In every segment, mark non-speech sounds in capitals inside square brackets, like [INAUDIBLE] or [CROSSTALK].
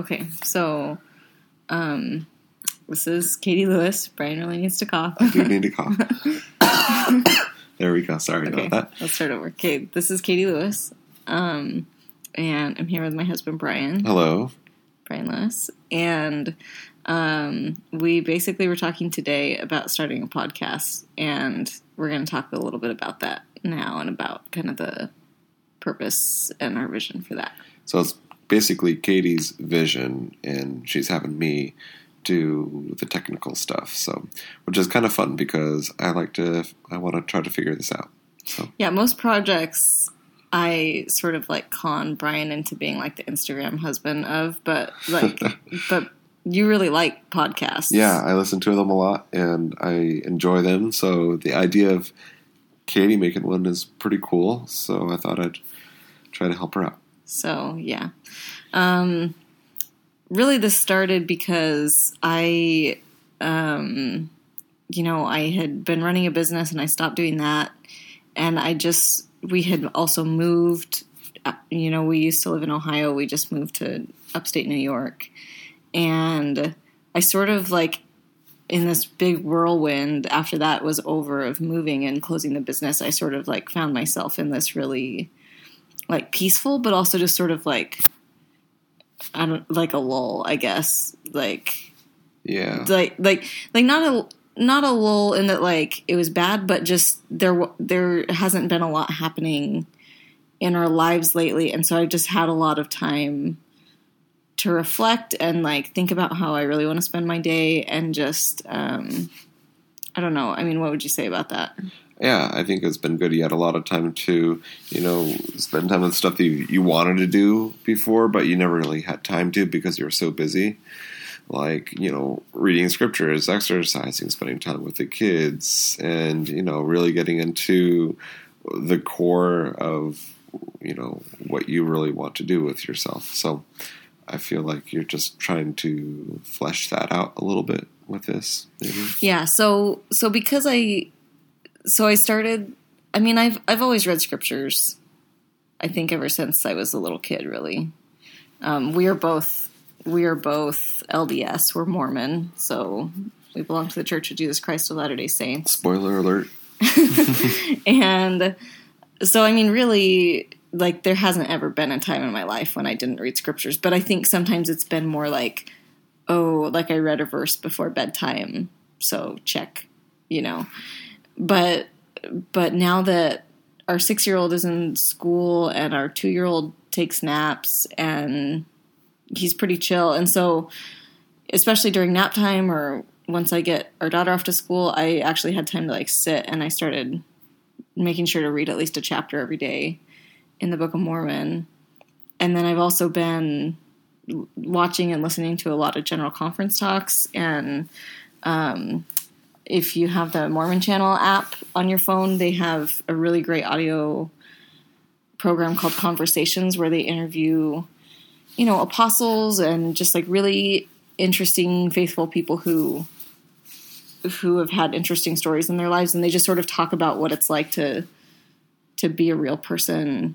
Okay, so um, this is Katie Lewis. Bryan really needs to cough. I do need to cough. [LAUGHS] there we go. Sorry Okay, about that. let's start over. Okay, this is Katie Lewis, um, and I'm here with my husband Bryan, Hello. Bryan Lewis, and um, we basically were talking today about starting a podcast, and we're going to talk a little bit about that now and about kind of the purpose and our vision for that. So it's basically Katie's vision, and she's having me do the technical stuff. So, which is kind of fun because I like to, I want to try to figure this out. So, Yeah, most projects I sort of like con Bryan into being like the Instagram husband of, but like, [LAUGHS] but you really like podcasts. yeah, I listen to them a lot and I enjoy them. So, the idea of Katie making one is pretty cool. So, I thought I'd try to help her out. So yeah, um, really this started because I, um, you know, I had been running a business and I stopped doing that, and I just we had also moved. uh, You know, we used to live in Ohio. We just moved to upstate New York, and I sort of like in this big whirlwind after that was over of moving and closing the business. I sort of like found myself in this really like peaceful, but also just sort of like I don't like a lull, I guess. Like Yeah. like like like not a not a lull in that like it was bad, but just there there hasn't been a lot happening in our lives lately, and so I just had a lot of time to reflect and like think about how I really want to spend my day and just um I don't know. I mean, what would you say about that? Yeah, I think it's been good. You had a lot of time to, you know, spend time with stuff that you, you wanted to do before, but you never really had time to because you were so busy. Like, you know, reading scriptures, exercising, spending time with the kids, and, you know, really getting into the core of, you know, what you really want to do with yourself. So I feel like you're just trying to flesh that out a little bit with this, maybe. Yeah, so so because I so I started I mean I've I've always read scriptures. I think ever since I was a little kid really. Um, we are both we are both LDS, we're Mormon, so we belong to the Church of Jesus Christ of Latter-day Saints. Spoiler alert. [LAUGHS] And so I mean really like there hasn't ever been a time in my life when I didn't read scriptures, but I think sometimes it's been more like oh, like I read a verse before bedtime, so check, you know. But but now that our 6-year-old is in school and our 2-year-old takes naps and he's pretty chill and so especially during nap time or once I get our daughter off to school, I actually had time to like sit and I started making sure to read at least a chapter every day in the Book of Mormon. And then I've also been watching and listening to a lot of general conference talks and um, if you have the mormon channel app on your phone they have a really great audio program called conversations where they interview you know apostles and just like really interesting faithful people who who have had interesting stories in their lives and they just sort of talk about what it's like to to be a real person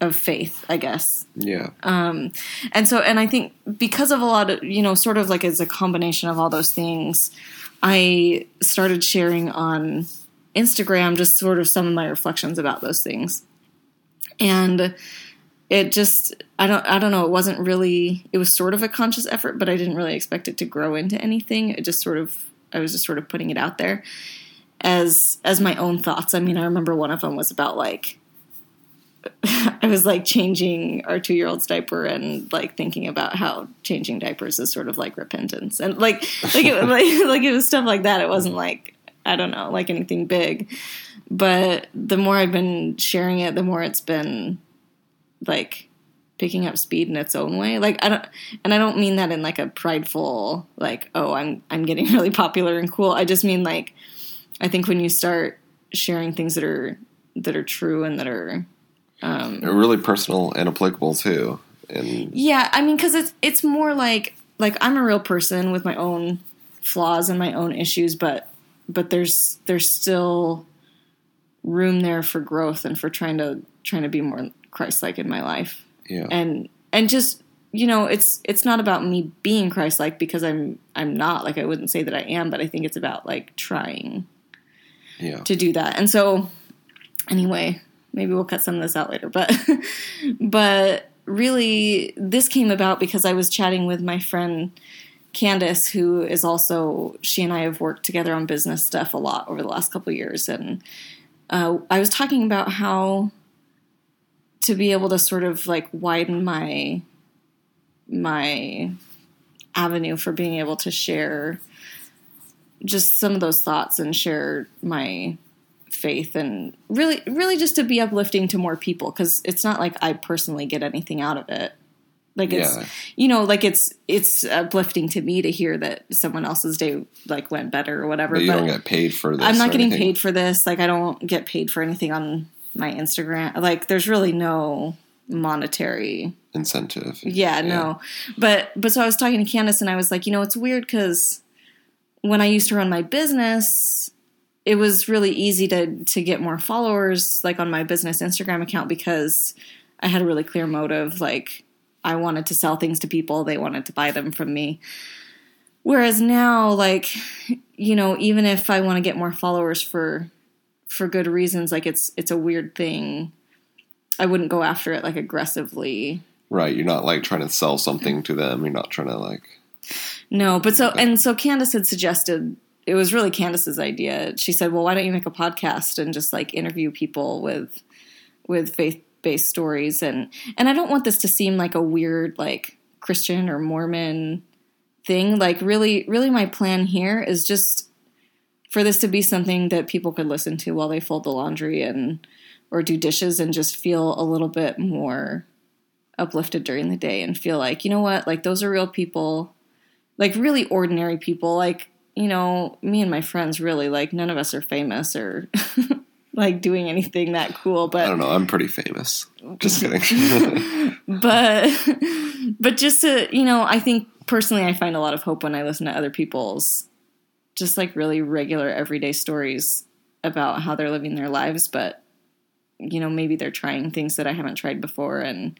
of faith i guess Yeah. Um, and so and i think because of a lot of you know sort of like as a combination of all those things i started sharing on instagram just sort of some of my reflections about those things. And it just i don't i don't know it wasn't really it was sort of a conscious effort but i didn't really expect it to grow into anything. It just sort of i was just sort of putting it out there as as my own thoughts. I mean i remember one of them was about like [LAUGHS] I was like changing our two year old's diaper and like thinking about how changing diapers is sort of like repentance and like like it, [LAUGHS] like, like it was stuff like that. It wasn't like I don't know like anything big, but the more I've been sharing it, the more it's been like picking up speed in its own way. Like I don't, and I don't mean that in like a prideful like oh I'm I'm getting [LAUGHS] really popular and cool. I just mean like I think when you start sharing things that are that are true and that are Um, really personal and applicable too. And Yeah, I mean, because it's it's more like like I'm a real person with my own flaws and my own issues, but but there's there's still room there for growth and for trying to trying to be more Christ-like in my life, yeah, and and just you know, it's it's not about me being Christ-like because I'm I'm not. Like I wouldn't say that I am, but I think it's about like trying Yeah. to do that. And so, anyway, maybe we'll cut some of this out later. But, [LAUGHS] but really, this came about because I was chatting with my friend Candace, who is also she and I have worked together on business stuff a lot over the last couple of years, and uh, I was talking about how to be able to sort of like widen my my avenue for being able to share just some of those thoughts and share my faith and really really just to be uplifting to more people because it's not like i personally get anything out of it like it's Yeah. you know like it's it's uplifting to me to hear that someone else's day like went better or whatever But you but don't get paid for this. i'm not getting anything. paid for this like i don't get paid for anything on my instagram like there's really no monetary incentive. yeah, no. But but so I was talking to Candace and I was like, you know, it's weird because when I used to run my business, it was really easy to to get more followers like on my business Instagram account because I had a really clear motive. Like I wanted to sell things to people, they wanted to buy them from me. Whereas now, like, you know, even if I want to get more followers for for good reasons, like it's it's a weird thing. I wouldn't go after it like aggressively. Right. You're not like trying to sell something to them. You're not trying to like. No, but so and so Candace had suggested it was really Candace's idea. She said, "Well, why don't you make a podcast and just like interview people with with faith-based stories and and I don't want this to seem like a weird like Christian or Mormon thing. Like really really my plan here is just for this to be something that people could listen to while they fold the laundry and or do dishes and just feel a little bit more uplifted during the day and feel like, you know what, like those are real people like really ordinary people like you know me and my friends really like none of us are famous or [LAUGHS] like doing anything that cool But I don't know. I'm pretty famous. Just [LAUGHS] kidding. [LAUGHS] but but just to you know i think personally i find a lot of hope when i listen to other people's just like really regular everyday stories about how they're living their lives but you know maybe they're trying things that i haven't tried before and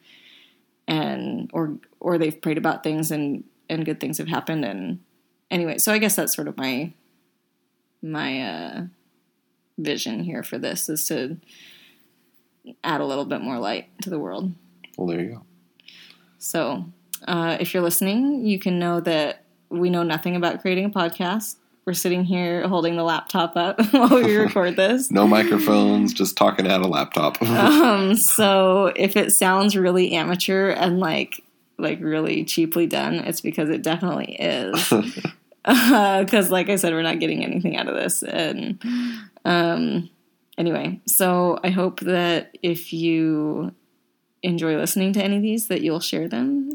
and or or they've prayed about things and and good things have happened and anyway so i guess that's sort of my my uh vision here for this is to add a little bit more light to the world well, there you go. so, uh, if you're listening, you can know that we know nothing about creating a podcast. We're sitting here holding the laptop up [LAUGHS] while we [LAUGHS] record this. No microphones, just talking at a laptop. [LAUGHS] Um, so if it sounds really amateur and like like really cheaply done, it's because it definitely is. [LAUGHS] Because, like I said, we're not getting anything out of this. And um, anyway, so I hope that if you enjoy listening to any of these, that you'll share them.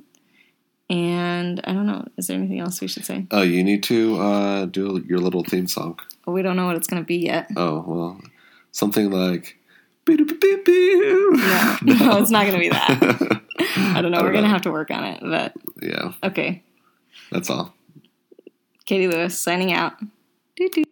And I don't know, is there anything else we should say? oh, you need to uh, do your little theme song. Well, we don't know what it's going to be yet. Oh, well, something like. "Boo-doo-boo-boo-boo." No, [LAUGHS] no, it's not going to be that. [LAUGHS] I don't know. I We're don't going to have to work on it. But yeah, okay. that's all. Katie Lewis signing out. Doo doo.